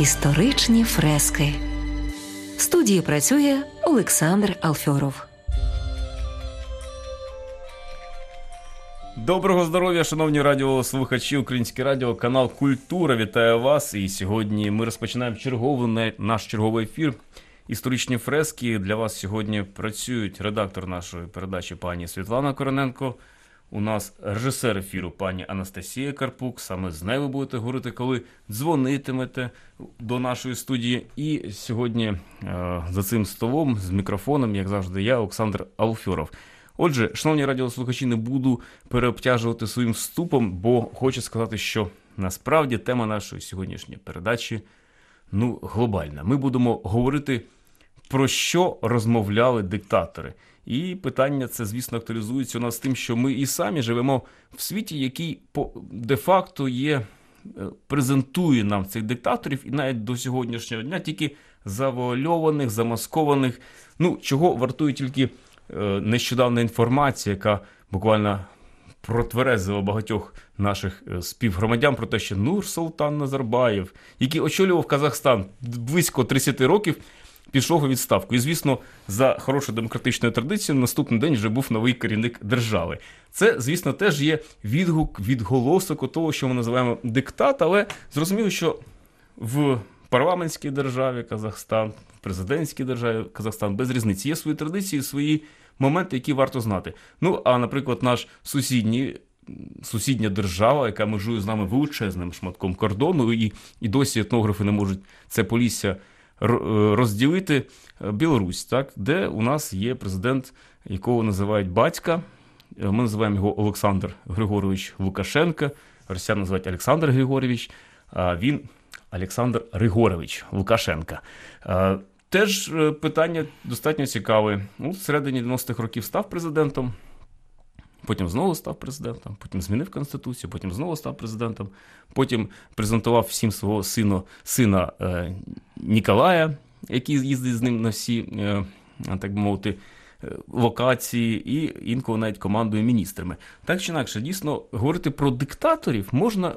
Історичні фрески. В студії працює Олександр Алфьоров. Доброго здоров'я, шановні радіослухачі, Українське радіо, канал Культура вітає вас. І сьогодні ми розпочинаємо черговий наш черговий ефір. Історичні фрески для вас сьогодні працюють редактор нашої передачі пані Світлана Короненко. У нас режисер ефіру пані Анастасія Карпук. Саме з нею ви будете говорити, коли дзвонитимете до нашої студії. І сьогодні е, за цим столом з мікрофоном, як завжди, я, Олександр Алфьоров. Отже, шановні радіослухачі, не буду переобтяжувати своїм вступом, бо хочу сказати, що насправді тема нашої сьогоднішньої передачі ну, глобальна. Ми будемо говорити про що розмовляли диктатори. І питання це, звісно, актуалізується у нас тим, що ми і самі живемо в світі, який де-факто є, е, презентує нам цих диктаторів, і навіть до сьогоднішнього дня тільки завуальованих, замаскованих. Ну, чого вартує тільки нещодавна інформація, яка буквально протверезила багатьох наших е, співгромадян про те, що Нур Султан Назарбаєв, який очолював Казахстан близько 30 років пішов у відставку. І, звісно, за хорошою демократичною традицією, наступний день вже був новий керівник держави. Це, звісно, теж є відгук, відголосок того, що ми називаємо диктат, але зрозуміло, що в парламентській державі Казахстан, в президентській державі Казахстан без різниці є свої традиції, свої моменти, які варто знати. Ну, а, наприклад, наш сусідній. Сусідня держава, яка межує з нами величезним шматком кордону, і і досі етнографи не можуть це полісся Е, розділити е, Білорусь, так, де у нас є президент, якого називають батька. Е, ми називаємо його Олександр Григорович Лукашенко. Росіяни називають Олександр Григорович, а він Олександр Григорович Лукашенка. Теж питання достатньо цікаве. Ну, середині 90-х років став президентом. Потім знову став президентом, потім змінив конституцію, потім знову став президентом. Потім презентував всім свого сину, сина е, Ніколая, який їздить з ним на всі, е, так би мовити, е, локації, і інколи навіть командує міністрами. Так чи інакше, дійсно, говорити про диктаторів можна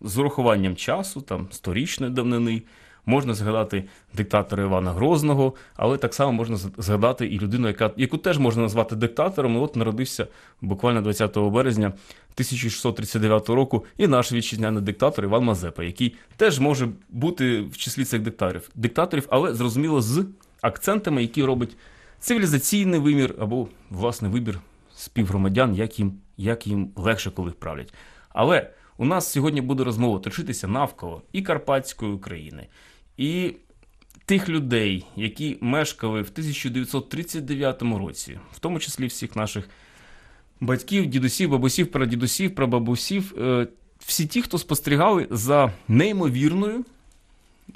з урахуванням часу, там, сторічної давнини. Можна згадати диктатора Івана Грозного, але так само можна згадати і людину, яка яку теж можна назвати диктатором. От народився буквально 20 березня 1639 року, і наш вітчизняний диктатор Іван Мазепа, який теж може бути в числі цих диктаторів, диктаторів, але зрозуміло з акцентами, які робить цивілізаційний вимір або власне вибір співгромадян, як їм як їм легше, коли правлять. Але у нас сьогодні буде розмова точитися навколо і Карпатської України, і тих людей, які мешкали в 1939 році, в тому числі всіх наших батьків, дідусів, бабусів, прадідусів, прабабусів, е, всі ті, хто спостерігали за неймовірною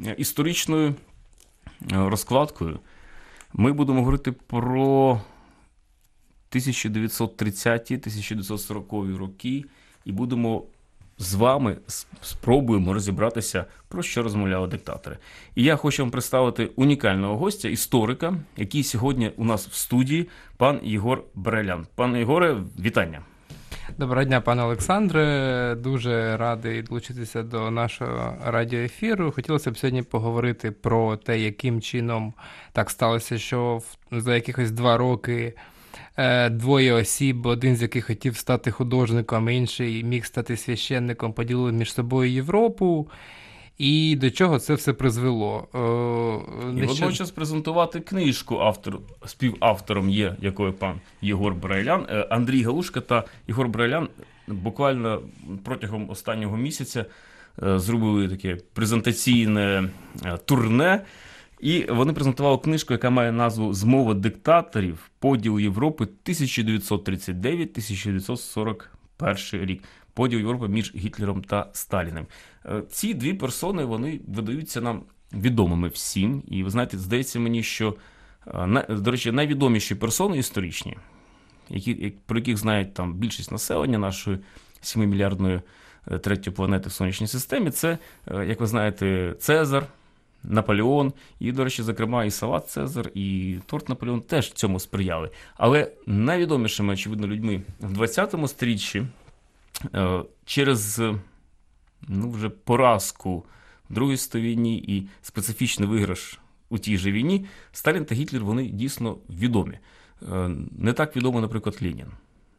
е, історичною е, розкладкою, ми будемо говорити про 1930-1940 роки і будемо з вами спробуємо розібратися, про що розмовляли диктатори. І я хочу вам представити унікального гостя, історика, який сьогодні у нас в студії, пан Єгор Брелян. Пане Єгоре, вітання. Доброго дня, пане Олександре. Дуже радий долучитися до нашого радіоефіру. Хотілося б сьогодні поговорити про те, яким чином так сталося, що за якихось два роки. Е, двоє осіб, один з яких хотів стати художником, інший міг стати священником, поділили між собою Європу. І до чого це все призвело? Е, І водночас презентувати книжку автор, співавтором є, якою пан Єгор Брайлян, е, Андрій Галушка та Єгор Брайлян буквально протягом останнього місяця зробили таке презентаційне турне. І вони презентували книжку, яка має назву Змова диктаторів поділ Європи 1939-1941 рік. Поділ Європи між Гітлером та Сталіним. Е, ці дві персони вони видаються нам відомими всім. І ви знаєте, здається мені, що е, до речі, найвідоміші персони історичні які, про яких знають там більшість населення нашої 7-мільярдної е, третьої планети в сонячній системі, це, як ви знаєте, Цезар. Наполеон, і, до речі, зокрема, і салат Цезар, і торт Наполеон теж цьому сприяли. Але найвідомішими, очевидно, людьми в 20-му стріччі через ну, вже поразку в Другій світовій і специфічний виграш у тій же війні, Сталін та Гітлер вони дійсно відомі. Е, не так відомо, наприклад, Ленін.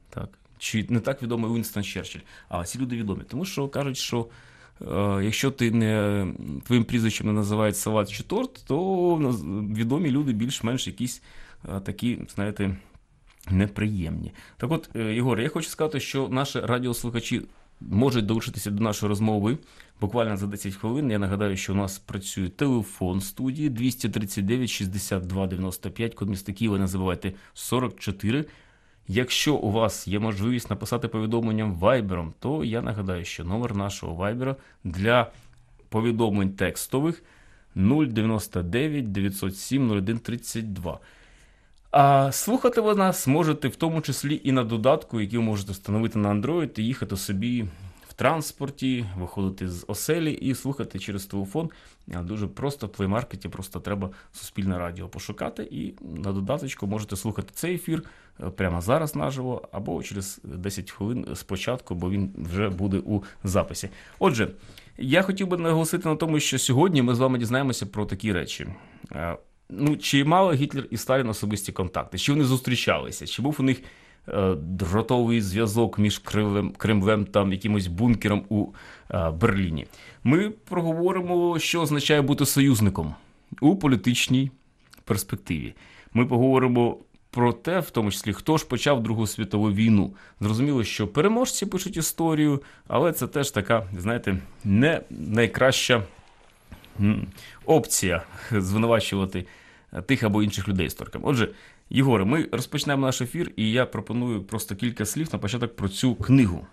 Так? Чи не так відомий Уінстон Черчилль. А ці люди відомі. Тому що кажуть, що е, якщо ти не твоїм прізвищем не називають салат чи торт, то відомі люди більш-менш якісь е, такі, знаєте, неприємні. Так от, Єгор, я хочу сказати, що наші радіослухачі можуть долучитися до нашої розмови буквально за 10 хвилин. Я нагадаю, що у нас працює телефон студії 239 62 95, код міста Києва, не забувайте 44. Якщо у вас є можливість написати повідомленням вайбером, то я нагадаю, що номер нашого вайбера для повідомлень текстових 099 907 0132. А слухати ви нас можете в тому числі і на додатку, який ви можете встановити на Android і їхати собі в транспорті, виходити з оселі і слухати через телефон. Дуже просто в плеймаркеті просто треба суспільне радіо пошукати, і на додаточку можете слухати цей ефір прямо зараз наживо, або через 10 хвилин спочатку, бо він вже буде у записі. Отже, я хотів би наголосити на тому, що сьогодні ми з вами дізнаємося про такі речі. Е, ну, чи мали Гітлер і Сталін особисті контакти? Чи вони зустрічалися? Чи був у них е, дротовий зв'язок між Кремлем, Кремлем та якимось бункером у е, Берліні? Ми проговоримо, що означає бути союзником у політичній перспективі. Ми поговоримо. Про те, в тому числі, хто ж почав Другу світову війну. Зрозуміло, що переможці пишуть історію, але це теж така, знаєте, не найкраща опція звинувачувати тих або інших людей історикам. Отже, Єгоре, ми розпочнемо наш ефір, і я пропоную просто кілька слів на початок про цю книгу.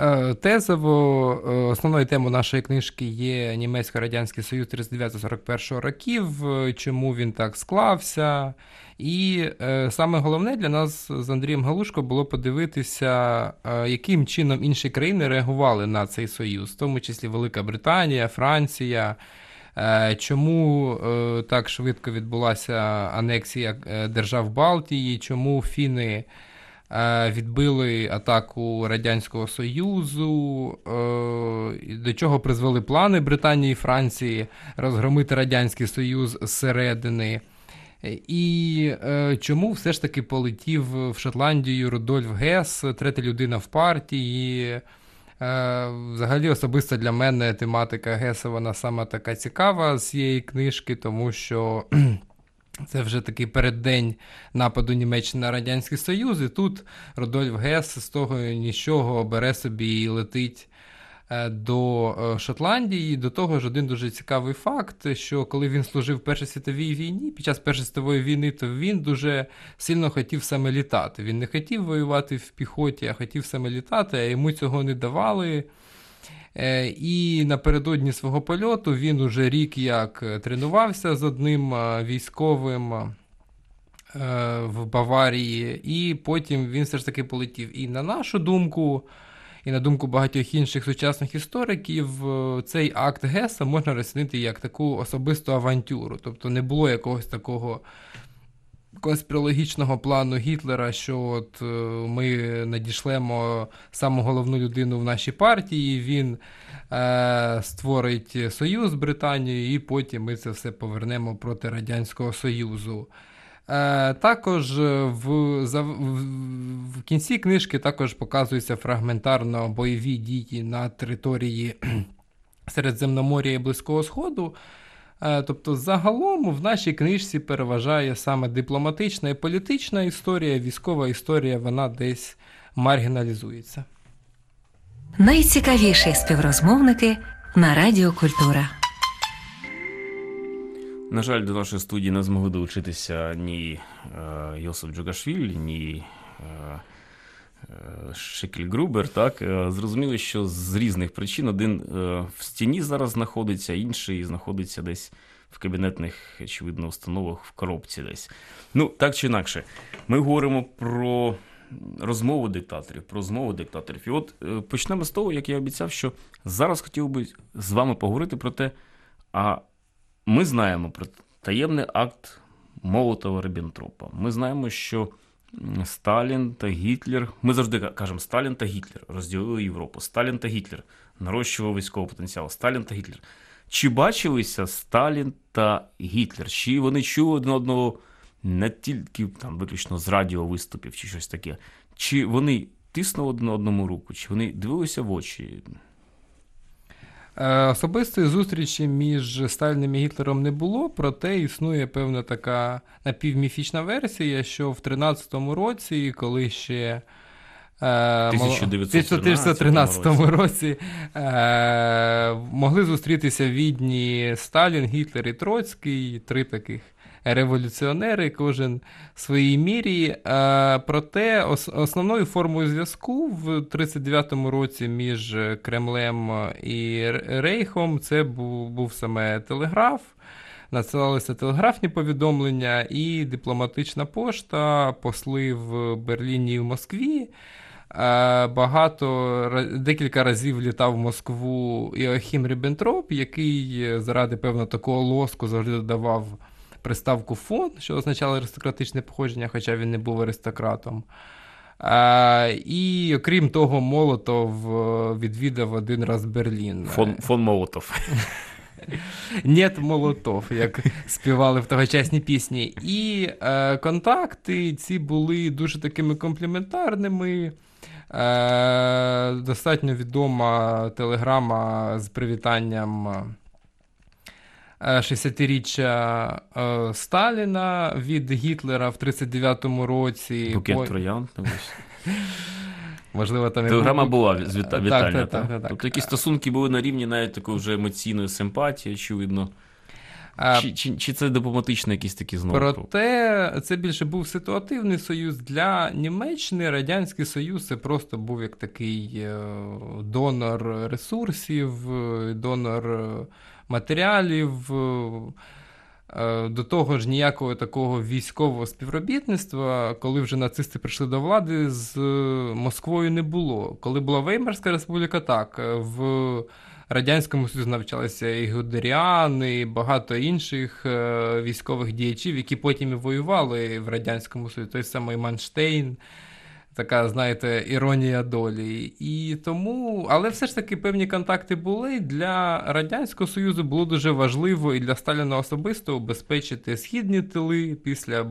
Е, тезово е, основною темою нашої книжки є Німецько-Радянський Союз 39-41 років, е, чому він так склався. І саме головне для нас з Андрієм Галушко було подивитися, яким чином інші країни реагували на цей союз, в тому числі Велика Британія, Франція. Чому так швидко відбулася анексія держав Балтії? Чому Фіни відбили атаку Радянського Союзу, до чого призвели плани Британії і Франції розгромити Радянський Союз зсередини? І чому все ж таки полетів в Шотландію Рудольф Гес, третя людина в партії? Взагалі, особисто для мене тематика Геса вона саме така цікава з цієї книжки, тому що це вже такий переддень нападу Німеччини на Радянський Союз, і тут Рудольф Гес з того нічого бере собі і летить е, до е, Шотландії. До того ж, один дуже цікавий факт, що коли він служив в Першій світовій війні, під час Першої світової війни, то він дуже сильно хотів саме літати. Він не хотів воювати в піхоті, а хотів саме літати, а йому цього не давали. Е, і напередодні свого польоту він уже рік як тренувався з одним е, військовим е, в Баварії, і потім він все ж таки полетів. І на нашу думку, і на думку багатьох інших сучасних істориків, цей акт Геса можна розцінити як таку особисту авантюру. Тобто не було якогось такого конспірологічного плану Гітлера, що от е, ми надішлемо саму головну людину в нашій партії, він е, створить союз з Британією, і потім ми це все повернемо проти Радянського Союзу. Е, також в, за, в, в кінці книжки також показуються фрагментарно бойові дії на території Середземномор'я і Близького Сходу. Е, тобто, загалом в нашій книжці переважає саме дипломатична і політична історія, військова історія, вона десь маргіналізується. Найцікавіші співрозмовники на Радіо Культура. На жаль, до нашої студії не змогли долучитися ні е, Йосип Джугашвіль, ні е, Шекель Грубер, так е, зрозуміло, що з різних причин один е, в стіні зараз знаходиться, інший знаходиться десь в кабінетних, очевидно, установах в коробці десь. Ну, так чи інакше, ми говоримо про розмову диктаторів, про розмову диктаторів. І от е, почнемо з того, як я обіцяв, що зараз хотів би з вами поговорити про те, а ми знаємо про таємний акт Молотова Риббентропа. Ми знаємо, що Сталін та Гітлер. Ми завжди кажемо Сталін та Гітлер розділили Європу. Сталін та Гітлер нарощував військовий потенціал. Сталін та Гітлер. Чи бачилися Сталін та Гітлер? Чи вони чули один одного не тільки там виключно з радіо виступів чи щось таке? Чи вони тиснули один одному руку, чи вони дивилися в очі? Е, особистої зустрічі між Сталіним і Гітлером не було, проте існує певна така напівміфічна версія, що в 13-му році, коли ще. 1913 е, році е, могли зустрітися в Відні Сталін, Гітлер і Троцький, три таких революціонери, кожен в своїй мірі. Проте основною формою зв'язку в 39-му році між Кремлем і Рейхом це був, був саме телеграф. Надсилалися телеграфні повідомлення і дипломатична пошта, посли в Берліні і в Москві. Багато декілька разів літав в Москву Іохім Ріббентроп, який заради певного такого лоску завжди додавав приставку фон, що означало аристократичне походження, хоча він не був аристократом. А, І окрім того, Молотов е, відвідав один раз Берлін. Фон фон Молотов. Нет Молотов, як співали в тогочасні пісні. І е, контакти ці були дуже такими компліментарними. Е, Достатньо відома телеграма з привітанням 60-річчя е, Сталіна від Гітлера в 39-му році. Букет По... троян. Можливо, там Телеграма була з віта... вітальна. Так, так, так, Тобто якісь стосунки були на рівні навіть такої вже емоційної симпатії, очевидно. Чи чи, чи це дипломатично якісь такі знову? Проте це більше був ситуативний союз для Німеччини. Радянський Союз це просто був як такий е, донор ресурсів, донор матеріалів. Е, до того ж, ніякого такого військового співробітництва, коли вже нацисти прийшли до влади, з Москвою не було. Коли була Веймарська республіка, так в Радянському Союзі навчалися і Гудеріани, і багато інших е, військових діячів, які потім і воювали в Радянському Союзі, той самий Манштейн така, знаєте, іронія долі. І тому, але все ж таки певні контакти були. Для Радянського Союзу було дуже важливо і для Сталіна особисто обезпечити східні тили після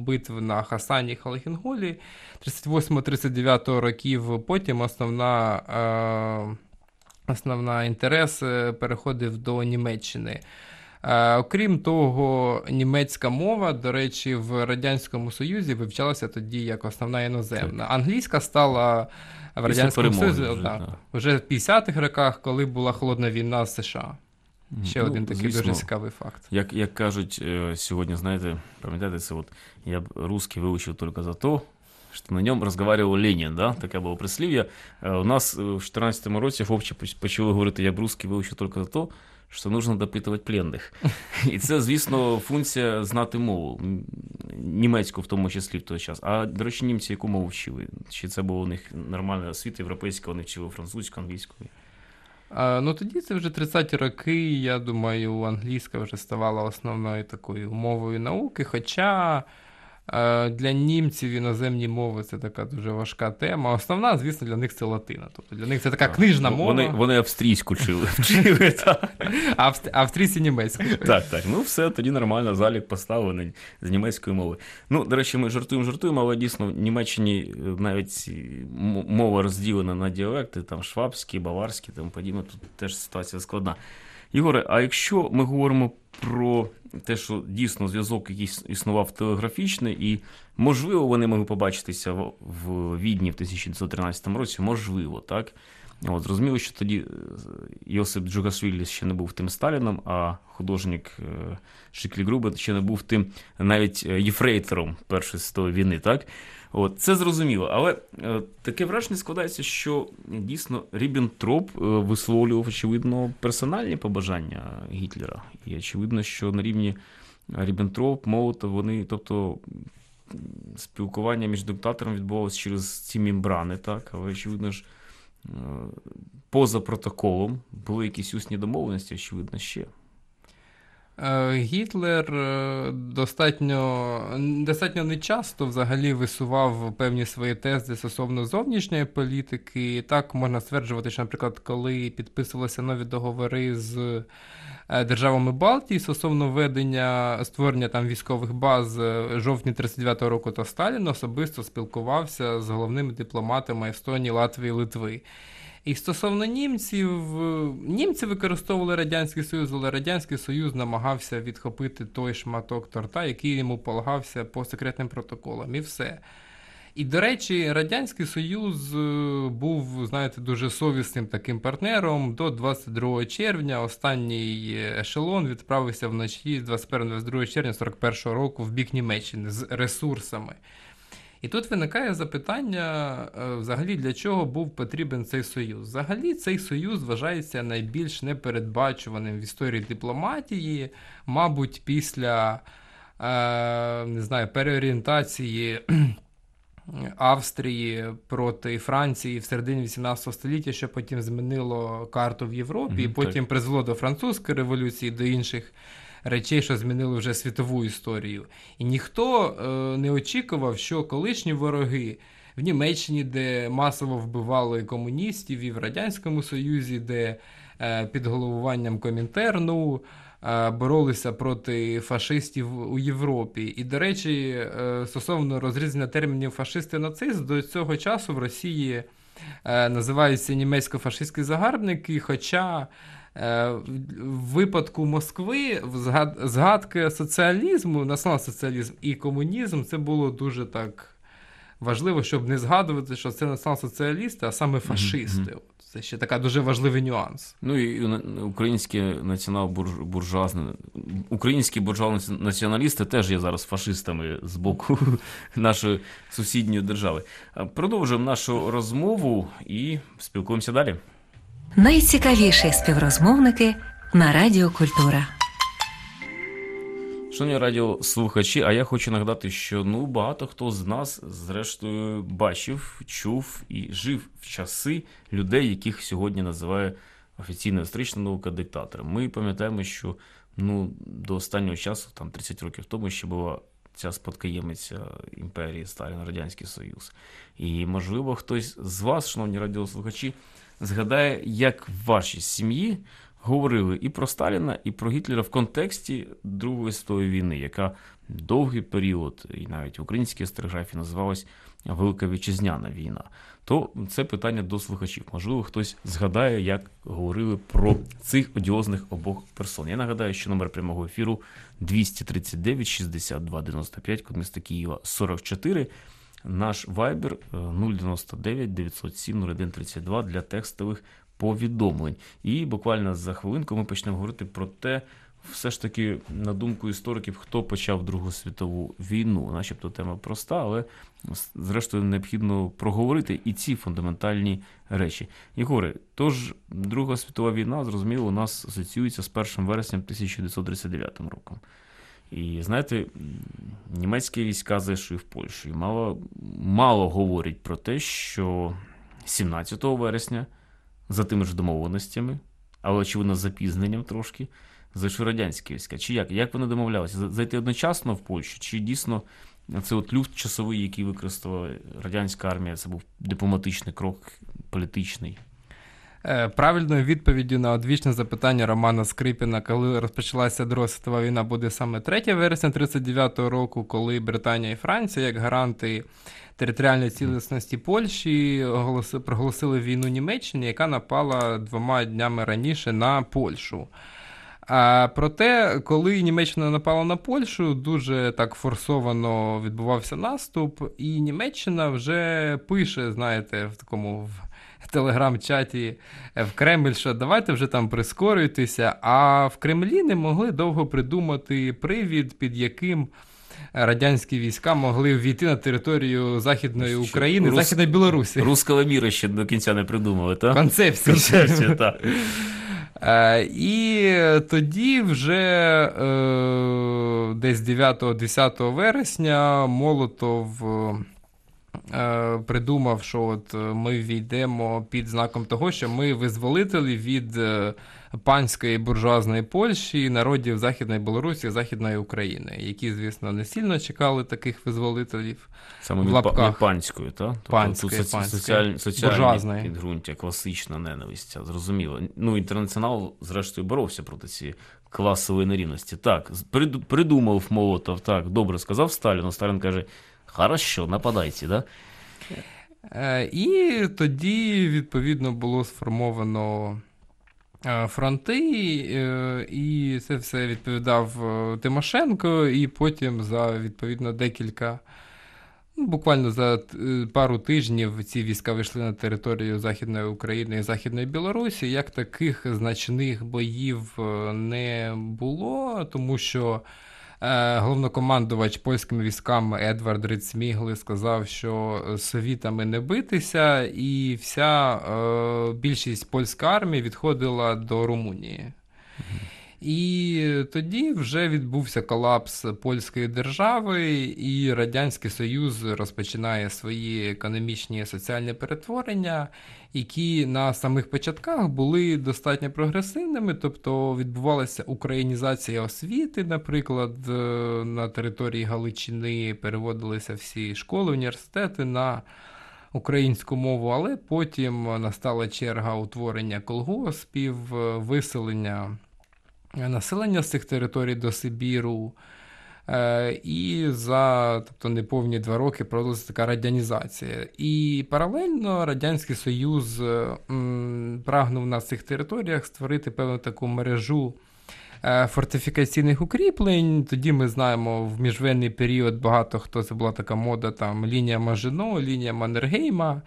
битв на Хасані і Халахінголі 38-39 років. Потім основна. Е, Основна інтерес е, переходив до Німеччини. Е, окрім того, німецька мова, до речі, в Радянському Союзі вивчалася тоді як основна іноземна. Англійська стала в Радянському Союзі вже, так, вже в 50-х роках, коли була холодна війна з США. Ще ну, один такий звісно, дуже цікавий факт. Як як кажуть е, сьогодні, знаєте, пам'ятаєте, це от я б русский вивчив тільки за то, що на ньому розмовляв Ленін, да? таке було прислів'я. Е, у нас в 2014 році хлопці почали говорити, я б русский вивчив тільки за то, що нужно допитувати пленних. І це, звісно, функція знати мову, німецьку в тому числі в той час. А, до речі, німці яку мову вчили? Чи це було у них нормальна освіта європейська, вони вчили французьку, англійську? А, Ну тоді це вже 30-ті роки. Я думаю, англійська вже ставала основною такою мовою науки. Хоча. Е, для німців іноземні мови це така дуже важка тема. Основна, звісно, для них це латина. Тобто для них це така книжна мова. Вони вони австрійську вчили. вчили Австрійці німецьку. Так, так. Ну все, тоді нормально, залік поставлений з німецької мови. Ну, до речі, ми жартуємо, жартуємо, але дійсно в Німеччині е, навіть мова розділена на діалекти, там швабські, баварські, тому подібне, тут теж ситуація складна. Ігоре, а якщо ми говоримо про те, що дійсно зв'язок якийсь існував телеграфічний, і можливо вони могли побачитися в Відні в 1913 році, можливо, так? От, Зрозуміло, що тоді е, Йосип Джугашвілі ще не був тим Сталіном, а художник е, Шиклі Грубе ще не був тим навіть е, єфрейтором Першої світової війни. так? От, Це зрозуміло. Але е, таке враження складається, що дійсно Ріббентроп висловлював, очевидно, персональні побажання Гітлера. І очевидно, що на рівні Ріббентроп, Молотов, вони, тобто. Спілкування між диктатором відбувалося через ці мембрани, так, але очевидно ж, Е, поза протоколом були якісь усні домовленості, очевидно, ще. Е, Гітлер е, достатньо достатньо нечасто взагалі висував певні свої тези стосовно зовнішньої політики. Так можна стверджувати, що, наприклад, коли підписувалися нові договори з державами Балтії стосовно ведення створення там військових баз жовтні 39-го року, то Сталін особисто спілкувався з головними дипломатами Естонії, Латвії, Литви. І стосовно німців, німці використовували Радянський Союз, але Радянський Союз намагався відхопити той шматок торта, який йому полагався по секретним протоколам, і все. І, до речі, Радянський Союз е, був, знаєте, дуже совісним таким партнером. До 22 червня останній ешелон відправився вночі з 21-22 червня 41 року в бік Німеччини з ресурсами. І тут виникає запитання, е, взагалі, для чого був потрібен цей союз. Взагалі, цей союз вважається найбільш непередбачуваним в історії дипломатії, мабуть, після е, не знаю, переорієнтації. Австрії проти Франції в середині 18 століття, що потім змінило карту в Європі, mm, і потім так. призвело до французької революції, до інших речей, що змінили вже світову історію. І ніхто е, не очікував, що колишні вороги в Німеччині, де масово вбивали комуністів, і в Радянському Союзі, де е, під головуванням Комінтерну. Е, боролися проти фашистів у Європі. І, до речі, е, стосовно розрізнення термінів фашисти і нацист, до цього часу в Росії називаються німецько-фашистські загарбники. Хоча в випадку Москви згадки соціалізму, націонал-соціалізм і комунізм це було дуже так важливо, щоб не згадувати, що це націонал-соціалісти, а саме фашисти. Це ще така дуже важливий нюанс. Ну і українські націонал-буржуазні, українські буржуазні націоналісти теж є зараз фашистами з боку нашої сусідньої держави. Продовжуємо нашу розмову і спілкуємося далі. Найцікавіші співрозмовники на Радіо Культура. Шановні радіослухачі, а я хочу нагадати, що ну багато хто з нас, зрештою, бачив, чув і жив в часи людей, яких сьогодні називає офіційна історична наука диктатором. Ми пам'ятаємо, що ну до останнього часу, там 30 років тому, ще була ця спадкоємиця імперії Сталін, Радянський Союз. І, можливо, хтось з вас, шановні радіослухачі, згадає, як в вашій сім'ї говорили і про Сталіна, і про Гітлера в контексті Другої світової війни, яка довгий період, і навіть в українській історіографії називалась Велика Вітчизняна війна. То це питання до слухачів. Можливо, хтось згадає, як говорили про цих одіозних обох персон. Я нагадаю, що номер прямого ефіру 239 62 95, код міста Києва 44. Наш вайбер 099 907 0132 для текстових повідомлень. І буквально за хвилинку ми почнемо говорити про те, все ж таки, на думку істориків, хто почав Другу світову війну. Начебто тема проста, але зрештою необхідно проговорити і ці фундаментальні речі. Єгоре, тож Друга світова війна, зрозуміло, у нас асоціюється з 1 вересня 1939 роком. І знаєте, німецькі війська зайшли в Польщу і мало, мало говорять про те, що 17 вересня за тими ж домовленостями, але очевидно, з запізненням трошки, зайшли радянські війська. Чи як? Як вони домовлялися? Зайти одночасно в Польщу? Чи дійсно це от люфт часовий, який використала радянська армія, це був дипломатичний крок, політичний? Е, правильною відповіддю на одвічне запитання Романа Скрипіна, коли розпочалася Друга світова війна, буде саме 3 вересня 39-го року, коли Британія і Франція, як гаранти територіальної цілісності Польщі, проголосили війну Німеччині, яка напала двома днями раніше на Польщу. А проте, коли Німеччина напала на Польщу, дуже так форсовано відбувався наступ, і Німеччина вже пише, знаєте, в такому в телеграм-чаті в Кремль, що давайте вже там прискорюйтеся. А в Кремлі не могли довго придумати привід, під яким. Радянські війська могли ввійти на територію Західної України, Рус... Західної Білорусі. Руского міра ще до кінця не придумали, так? Концепцію. Концепцію, так. Е, і тоді вже е, десь 9-10 вересня Молотов е, придумав, що от ми війдемо під знаком того, що ми визволителі від панської буржуазної Польщі, народів Західної Білорусі, Західної України, які, звісно, не сильно чекали таких визволителів. Саме в лапках. не панською, так? Тобто панської, панської, соціальні, соціальні підґрунтя, класична ненависть, зрозуміло. Ну, інтернаціонал, зрештою, боровся проти цієї класової нерівності. Так, придумав Молотов, так, добре сказав Сталіну. Сталін каже: хорошо, нападайте, да? Е, і тоді, відповідно, було сформовано Е, фронти, е, і це все відповідав Тимошенко, і потім за відповідно декілька. Ну, буквально за пару тижнів ці війська вийшли на територію Західної України і Західної Білорусі. Як таких значних боїв не було, тому що головнокомандувач польськими військами Едвард Рецмігли сказав, що совітами не битися, і вся е, більшість польської армії відходила до Румунії. І тоді вже відбувся колапс польської держави, і Радянський Союз розпочинає свої економічні і соціальні перетворення, які на самих початках були достатньо прогресивними, тобто відбувалася українізація освіти, наприклад, е, на території Галичини переводилися всі школи, університети на українську мову, але потім настала черга утворення колгоспів, виселення населення з цих територій до Сибіру. Е, і за тобто, неповні два роки продовжується така радянізація. І паралельно Радянський Союз прагнув на цих територіях створити певну таку мережу е, фортифікаційних укріплень. Тоді ми знаємо, в міжвоєнний період багато хто це була така мода, там лінія Мажино, лінія Маннергейма.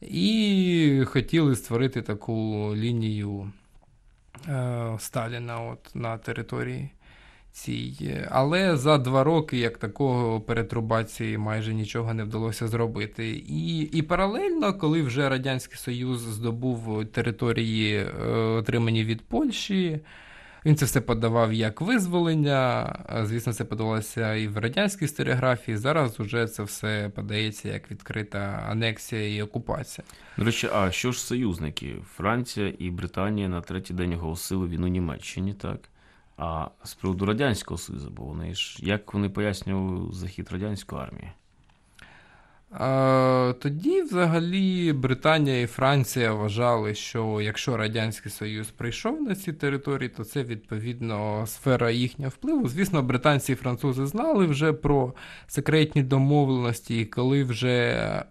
І хотіли створити таку лінію Е, Сталіна от, на території цій. Але за два роки, як такого перетрубації, майже нічого не вдалося зробити. І і паралельно, коли вже Радянський Союз здобув території, е, отримані від Польщі. Він це все подавав як визволення. Звісно, це подавалося і в радянській історіографії. Зараз вже це все подається як відкрита анексія і окупація. До речі, а що ж союзники? Франція і Британія на третій день оголосили війну Німеччині, так? А з приводу Радянського Союзу, бо вони ж як вони пояснювали захід радянської армії? Тоді, взагалі, Британія і Франція вважали, що якщо Радянський Союз прийшов на ці території, то це відповідно сфера їхнього впливу. Звісно, британці і французи знали вже про секретні домовленості, коли вже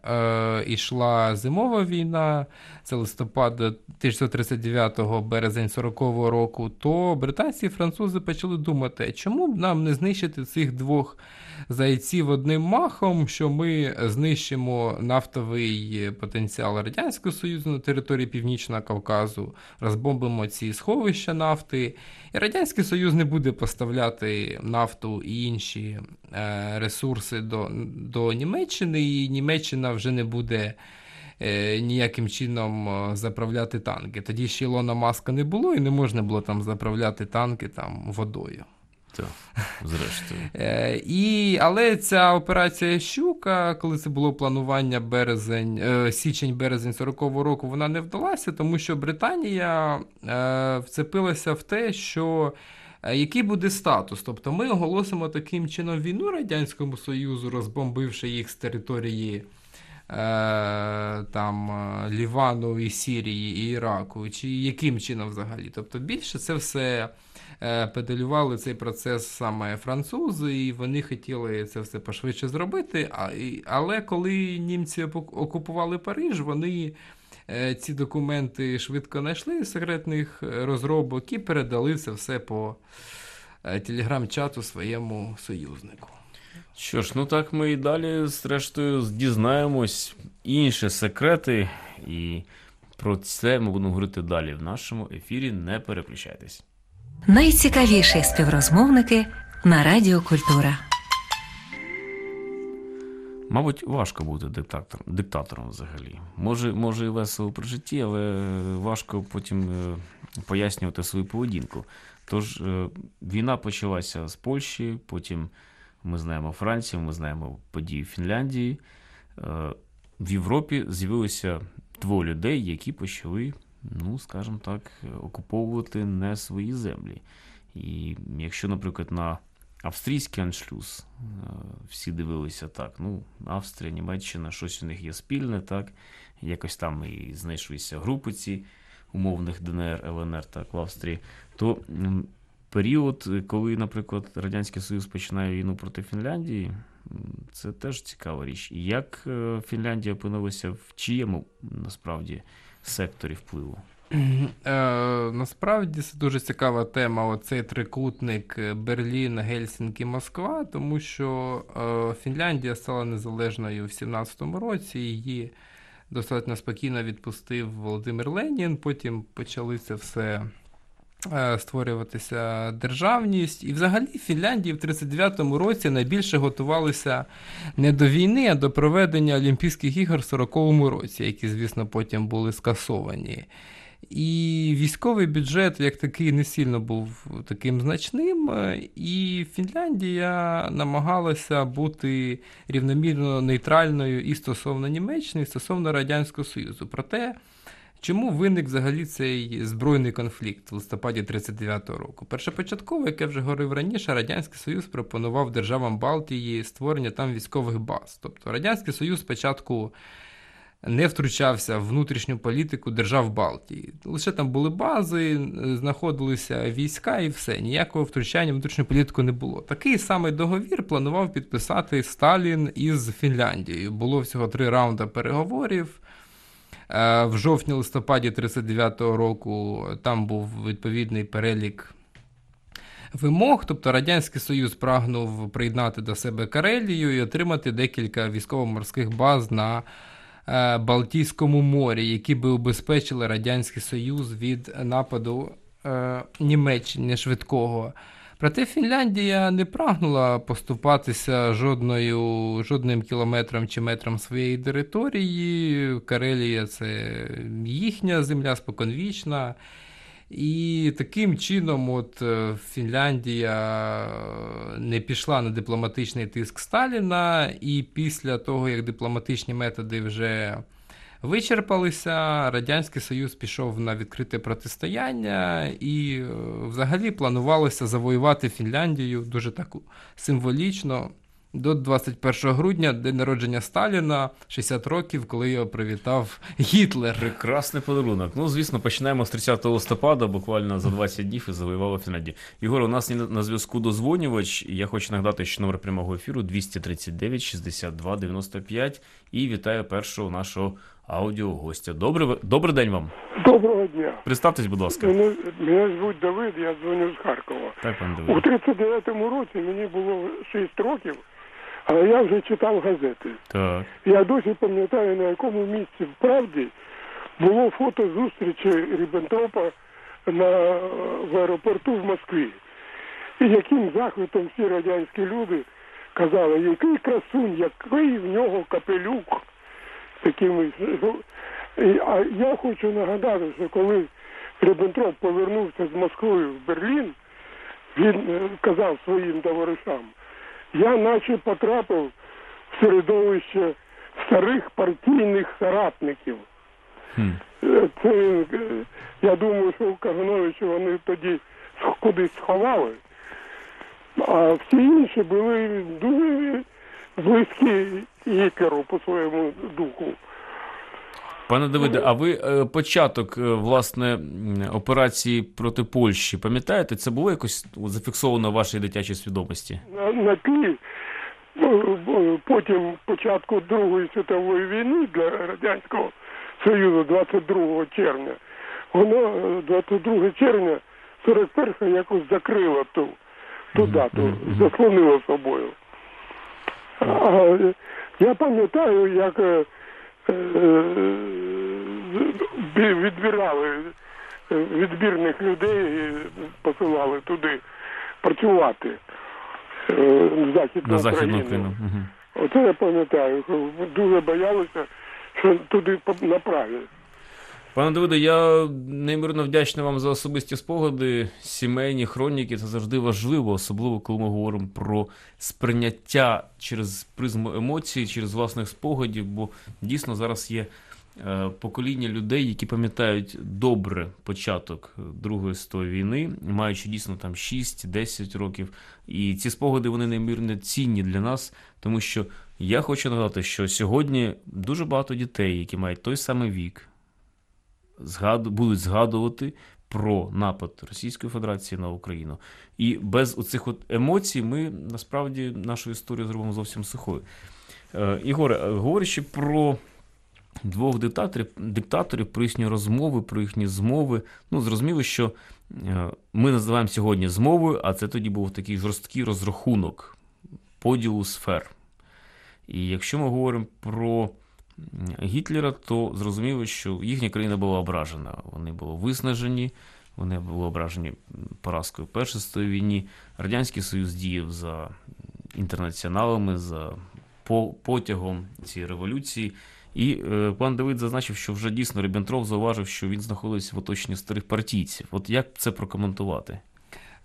е, йшла зимова війна, це листопад 1939 березень 40-го року, то британці і французи почали думати, чому б нам не знищити цих двох зайців одним махом, що ми знищимо нафтовий потенціал Радянського Союзу на території Північного Кавказу, розбомбимо ці сховища нафти, і Радянський Союз не буде поставляти нафту і інші е, ресурси до, до Німеччини, і Німеччина вже не буде. Е, ніяким чином е, заправляти танки. Тоді ще Ілона Маска не було, і не можна було там заправляти танки там водою. Так, зрештою. Е, і, Але ця операція Щука, коли це було планування березень, січень-березень 40-го року, вона не вдалася, тому що Британія вцепилася в те, що. Який буде статус? Тобто ми оголосимо таким чином війну Радянському Союзу, розбомбивши їх з території Е, там е, Лівану і Сірії і Іраку, чи яким чином взагалі? Тобто більше це все е, педалювали цей процес саме французи, і вони хотіли це все пошвидше зробити. Але коли німці окупували Париж, вони е, ці документи швидко знайшли секретних розробок і передали це все по е, телеграм-чату своєму союзнику. Що ж, ну так ми і далі, зрештою, дізнаємось інші секрети, і про це ми будемо говорити далі в нашому ефірі. Не переключайтесь. Найцікавіші співрозмовники на Радіо Культура. Мабуть, важко бути диктатором, диктатором взагалі. Може, може і весело при житті, але важко потім е, пояснювати свою поведінку. Тож е, війна почалася з Польщі, потім ми знаємо Францію, ми знаємо події в Фінляндії. Е, в Європі з'явилося двоє людей, які почали, ну, скажімо так, окуповувати не свої землі. І якщо, наприклад, на австрійський аншлюз всі дивилися так, ну, Австрія, Німеччина, щось у них є спільне, так, якось там і знайшлися групи ці умовних ДНР, ЛНР так, в Австрії, то період, коли, наприклад, Радянський Союз починає війну проти Фінляндії, це теж цікава річ. І як е, Фінляндія опинилася в чиєму насправді секторі впливу? Е, Насправді це дуже цікава тема. Оцей трикутник Берлін, Гельсінкі, Москва, тому що е, Фінляндія стала незалежною в 17-му році. Її достатньо спокійно відпустив Володимир Ленін. Потім почалися все. Е, створюватися державність. І взагалі Фінляндії в 39-му році найбільше готувалися не до війни, а до проведення Олімпійських ігор в 40-му році, які, звісно, потім були скасовані. І військовий бюджет як такий не сильно був таким значним, і Фінляндія намагалася бути рівномірно нейтральною і стосовно Німеччини, і стосовно Радянського Союзу. Проте Чому виник взагалі цей збройний конфлікт в листопаді 39-го року? Першопочатково, як я вже говорив раніше, Радянський Союз пропонував державам Балтії створення там військових баз. Тобто Радянський Союз спочатку не втручався в внутрішню політику держав Балтії. Лише там були бази, знаходилися війська і все. Ніякого втручання в внутрішню політику не було. Такий самий договір планував підписати Сталін із Фінляндією. Було всього три раунди переговорів. Е, в жовтні-листопаді 39-го року там був відповідний перелік вимог. Тобто Радянський Союз прагнув приєднати до себе Карелію і отримати декілька військово-морських баз на е, Балтійському морі, які би убезпечили Радянський Союз від нападу е, Німеччини швидкого. Проте Фінляндія не прагнула поступатися жодною, жодним кілометром чи метром своєї території. Карелія це їхня земля споконвічна. І таким чином, от е, Фінляндія не пішла на дипломатичний тиск Сталіна, і після того, як дипломатичні методи вже вичерпалися. Радянський Союз пішов на відкрите протистояння, і е, взагалі планувалося завоювати Фінляндію дуже так символічно. До 21 грудня, день народження Сталіна, 60 років, коли його привітав Гітлер. Прекрасний подарунок. Ну, звісно, починаємо з 30 листопада, буквально за 20 днів і завоювала Фінляндію. Ігор, у нас на зв'язку дозвонювач. Я хочу нагадати, що номер прямого ефіру 239 62 95. І вітаю першого нашого аудіогостя. Добрий, добрий день вам. Доброго дня. Представтесь, будь ласка. Мене, мене звуть Давид, я дзвоню з Харкова. Так, пан Давид. У 39-му році мені було 6 років, але я вже читав газети. Так. Я досі пам'ятаю, на якому місці в правді було фото зустрічі Ріббентропа на, в аеропорту в Москві. І яким захватом всі радянські люди казали, який красунь, який в нього капелюк такими. А я хочу нагадати, що коли Риббентроп повернувся з Москвою в Берлін, він е, казав своїм товаришам, я наче потрапив в середовище старих партійних соратників. Hmm. Це, е, Я думаю, що у Кагановича вони тоді кудись сховали, а всі інші були дуже близькі Гітлеру по своєму духу. Пане Давиде, а ви е, початок е, власне операції проти Польщі пам'ятаєте? Це було якось зафіксовано в вашій дитячій свідомості? На, на тлі потім початку Другої світової війни для радянського Союзу 22 червня, воно е, 22 червня 41 якось закрило ту, ту дату, заслонило собою. А я пам'ятаю, як е, е, бі- відбирали е, відбірних людей і посилали туди працювати е, На Західну Україну. Мгм. Оце я пам'ятаю. Дуже боялися, що туди направлять. Пане Давиде, я неймовірно вдячний вам за особисті спогади, сімейні хроніки. Це завжди важливо, особливо коли ми говоримо про сприйняття через призму емоцій, через власних спогадів, бо дійсно зараз є е, покоління людей, які пам'ятають добре початок Другої світової війни, маючи дійсно там 6-10 років. І ці спогади вони неймовірно цінні для нас, тому що я хочу нагадати, що сьогодні дуже багато дітей, які мають той самий вік, згаду, будуть згадувати про напад Російської Федерації на Україну. І без оцих от емоцій ми насправді нашу історію зробимо зовсім сухою. Е, Ігоре, е, говорячи про двох диктаторів, диктаторів, про їхні розмови, про їхні змови, ну зрозуміло, що е, ми називаємо сьогодні змовою, а це тоді був такий жорсткий розрахунок поділу сфер. І якщо ми говоримо про Гітлера, то зрозуміло, що їхня країна була ображена. Вони були виснажені, вони були ображені поразкою в Першій світовій війні. Радянський Союз діяв за інтернаціоналами, за потягом цієї революції. І е, пан Давид зазначив, що вже дійсно Ріббентроп зауважив, що він знаходиться в оточенні старих партійців. От як це прокоментувати?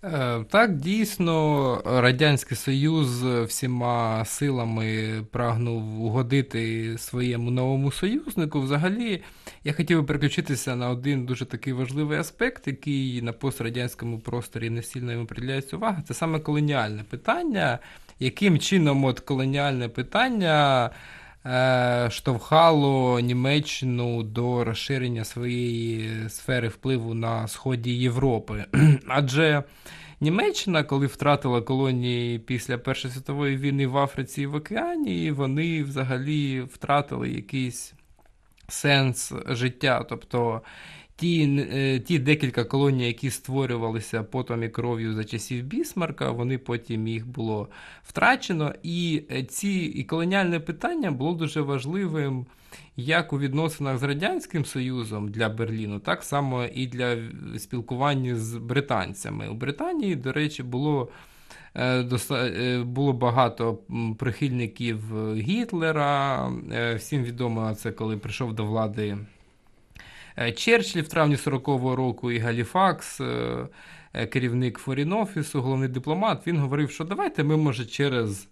Е, Так, дійсно, Радянський Союз всіма силами прагнув угодити своєму новому союзнику. Взагалі, я хотів би переключитися на один дуже такий важливий аспект, який на пострадянському просторі не сильно йому приділяється увага. Це саме колоніальне питання. Яким чином от колоніальне питання штовхало Німеччину до розширення своєї сфери впливу на сході Європи? Адже Німеччина, коли втратила колонії після Першої світової війни в Африці і в Океані, вони взагалі втратили якийсь сенс життя. Тобто ті, е, ті декілька колоній, які створювалися потом і кров'ю за часів Бісмарка, вони потім їх було втрачено. І е, ці і колоніальне питання було дуже важливим як у відносинах з Радянським Союзом для Берліну, так само і для спілкування з британцями. У Британії, до речі, було. е, Було багато прихильників Гітлера. Всім відомо це, коли прийшов до влади Черчилль в травні 40-го року і Галіфакс, е, е, керівник Форін-офісу, головний дипломат, він говорив, що давайте ми, може, через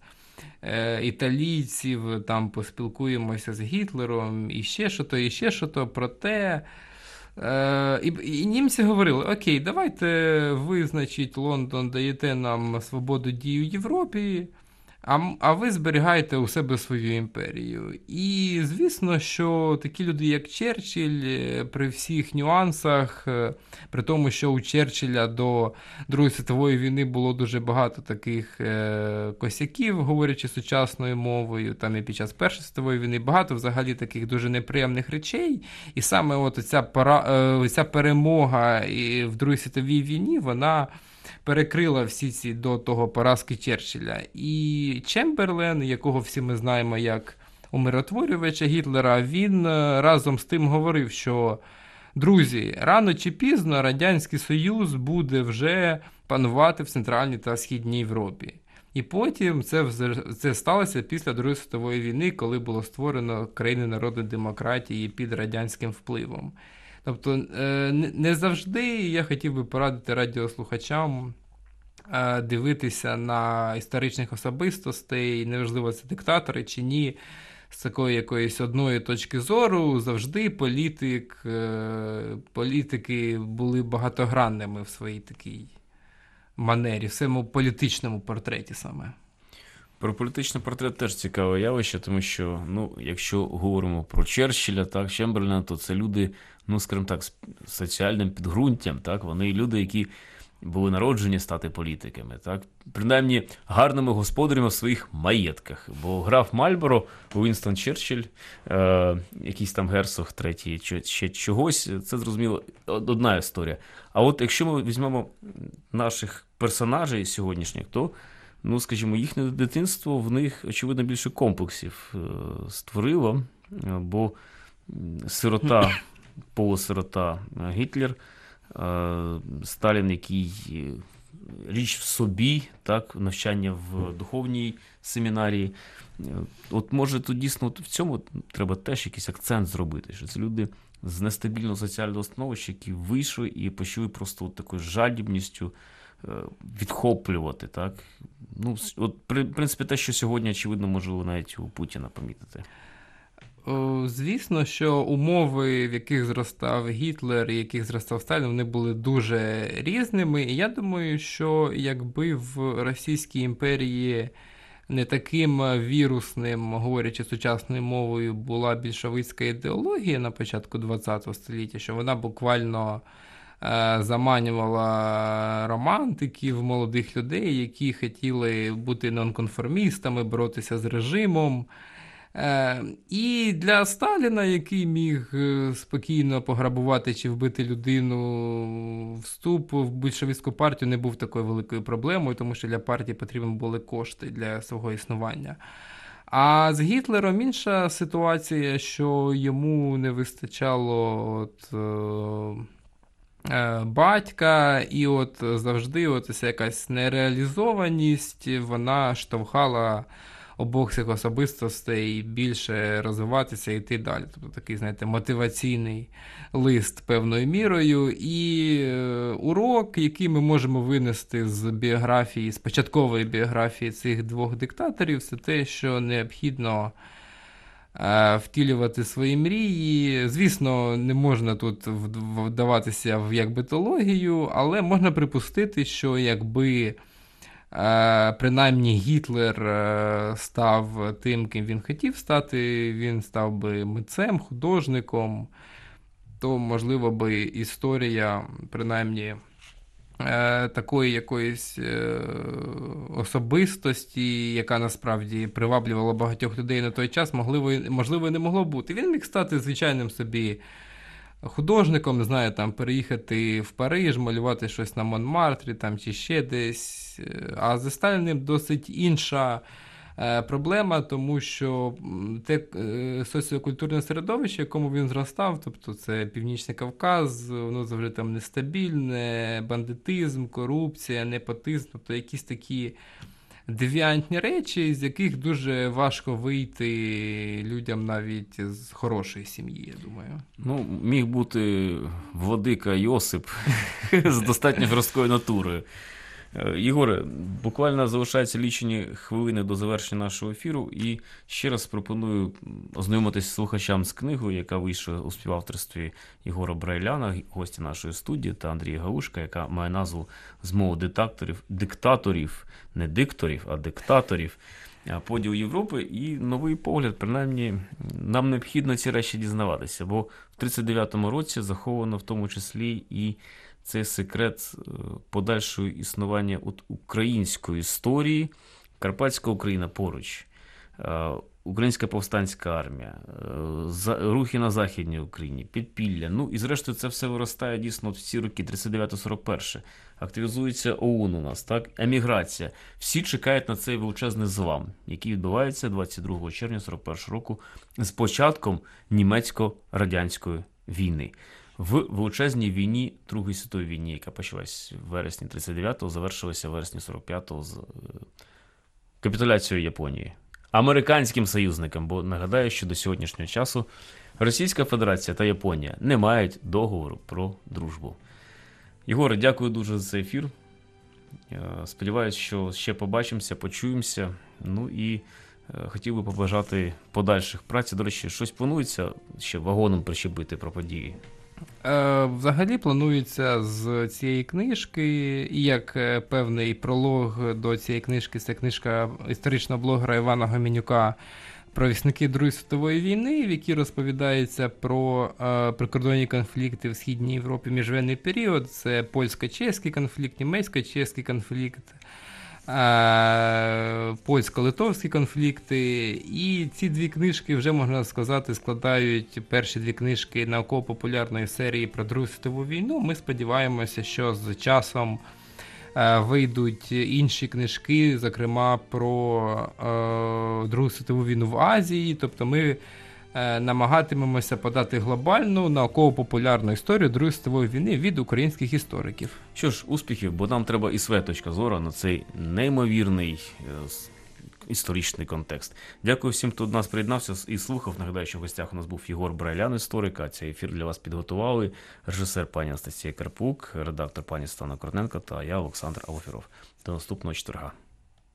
е, італійців там поспілкуємося з Гітлером і ще що то, і ще що то. Проте. Е, і, і німці говорили: Окей, давайте ви, значить, Лондон даєте нам свободу дії в Європі, а, а ви зберігаєте у себе свою імперію. І звісно, що такі люди, як Черчилль, е, при всіх нюансах, е, при тому, що у Черчилля до Другої світової війни було дуже багато таких е, косяків, говорячи сучасною мовою, там і під час Першої світової війни багато взагалі таких дуже неприємних речей. І саме от ця, пора, е, ця перемога в Другій світовій війні, вона перекрила всі ці до того поразки Черчилля. І Чемберлен, якого всі ми знаємо як умиротворювача Гітлера, він е, разом з тим говорив, що друзі, рано чи пізно Радянський Союз буде вже панувати в Центральній та Східній Європі. І потім це, це сталося після Другої світової війни, коли було створено країни народної демократії під радянським впливом. Тобто, е, не- завжди я хотів би порадити радіослухачам е, дивитися на історичних особистостей, неважливо, це диктатори чи ні, з такої якоїсь одної точки зору. Завжди політик, е, політики були багатогранними в своїй такій манері, в своєму політичному портреті саме. Про політичний портрет теж цікаве явище, тому що, ну, якщо говоримо про Черчилля, так, Чемберлена, то це люди, ну, скажімо так, з соціальним підґрунтям, так, вони люди, які були народжені стати політиками, так? принаймні гарними господарями в своїх маєтках. Бо граф Мальборо, Уінстон Черчилль, е, якийсь там герцог третій, чи ще чогось, це зрозуміло одна історія. А от якщо ми візьмемо наших персонажей сьогоднішніх, то, ну, скажімо, їхнє дитинство в них, очевидно, більше комплексів е, створило, е, бо сирота, полусирота Гітлер. Е, Сталін, який річ в собі, так, навчання в духовній семінарії. От може тут дійсно в цьому треба теж якийсь акцент зробити, що це люди з нестабільного соціального становища, які вийшли і почали просто от такою жадібністю відхоплювати. Так? Ну, от, в принципі, те, що сьогодні, очевидно, можливо, навіть у Путіна помітити. Звісно, що умови, в яких зростав Гітлер, в яких зростав Сталін, вони були дуже різними. І я думаю, що якби в Російській імперії не таким вірусним, говорячи сучасною мовою, була більшовицька ідеологія на початку ХХ століття, що вона буквально е, заманювала романтиків, молодих людей, які хотіли бути нонконформістами, боротися з режимом. Е, і для Сталіна, який міг е, спокійно пограбувати чи вбити людину, вступ в більшовицьку партію не був такою великою проблемою, тому що для партії потрібні були кошти для свого існування. А з Гітлером інша ситуація, що йому не вистачало от, е, батька, і от завжди от якась нереалізованість, вона штовхала обох цих особистостей більше розвиватися і йти далі. Тобто такий, знаєте, мотиваційний лист певною мірою. І е, урок, який ми можемо винести з біографії, з початкової біографії цих двох диктаторів, це те, що необхідно. Е, втілювати свої мрії. Звісно, не можна тут вдаватися в як битологію, але можна припустити, що якби Е, принаймні Гітлер е, став тим, ким він хотів стати, він став би митцем, художником, то, можливо, би історія, принаймні, такої якоїсь особистості, яка насправді приваблювала багатьох людей на той час, можливо, і не могло бути. Він міг стати звичайним собі художником, не знаю, там переїхати в Париж, малювати щось на Монмартрі там, чи ще десь. А за Сталіним досить інша. Е, проблема, тому що те е, соціокультурне середовище, в якому він зростав, тобто це Північний Кавказ, воно завжди там нестабільне, бандитизм, корупція, непотизм, тобто якісь такі девіантні речі, з яких дуже важко вийти людям навіть з хорошої сім'ї, я думаю. Ну, міг бути владика Йосип з достатньо жорсткою натурою. Е, Єгоре, буквально залишаються лічені хвилини до завершення нашого ефіру, і ще раз пропоную ознайомитися слухачам з книгою, яка вийшла у співавторстві Єгора Брайляна, гості нашої студії, та Андрія Гаушка, яка має назву Змова диктаторів, диктаторів, не дикторів, а диктаторів. Поділ Європи і новий погляд, принаймні, нам необхідно ці речі дізнаватися, бо в 39-му році заховано в тому числі і це секрет е, подальшого існування української історії, Карпатська Україна поруч, е, Українська повстанська армія, е, рухи на Західній Україні, підпілля. Ну і зрештою це все виростає дійсно в ці роки, 39-41. Активізується ОУН у нас, так, еміграція. Всі чекають на цей величезний злам, який відбувається 22 червня 41 року з початком німецько-радянської війни в величезній війні Другої світової війні, яка почалась в вересні 39-го, завершилася в вересні 45-го з е, капітуляцією Японії. Американським союзникам, бо нагадаю, що до сьогоднішнього часу Російська Федерація та Японія не мають договору про дружбу. Єгоре, дякую дуже за цей ефір. Е, сподіваюсь, що ще побачимося, почуємося. Ну і е, хотів би побажати подальших праць. До речі, щось планується ще вагоном прищепити про події. Е, взагалі планується з цієї книжки, і як е, певний пролог до цієї книжки, це книжка історичного блогера Івана Гомінюка провісники Другої світової війни, в якій розповідається про е, прикордонні конфлікти в Східній Європі міжвоєнний період. Це польсько-чеський конфлікт, німецько-чеський конфлікт. Е, Польсько-литовські конфлікти, і ці дві книжки вже можна сказати складають перші дві книжки науково-популярної серії про Другу світову війну. Ми сподіваємося, що з часом е, вийдуть інші книжки, зокрема про е, Другу світову війну в Азії. Тобто ми намагатимемося подати глобальну науково-популярну історію Другої світової війни від українських істориків. Що ж, успіхів, бо нам треба і своя точка зору на цей неймовірний е, історичний контекст. Дякую всім, хто до нас приєднався і слухав. Нагадаю, що в гостях у нас був Єгор Брайлян, історик. А цей ефір для вас підготували режисер пані Анастасія Карпук, редактор пані Стана Корненко та я, Олександр Алофіров. До наступного четверга.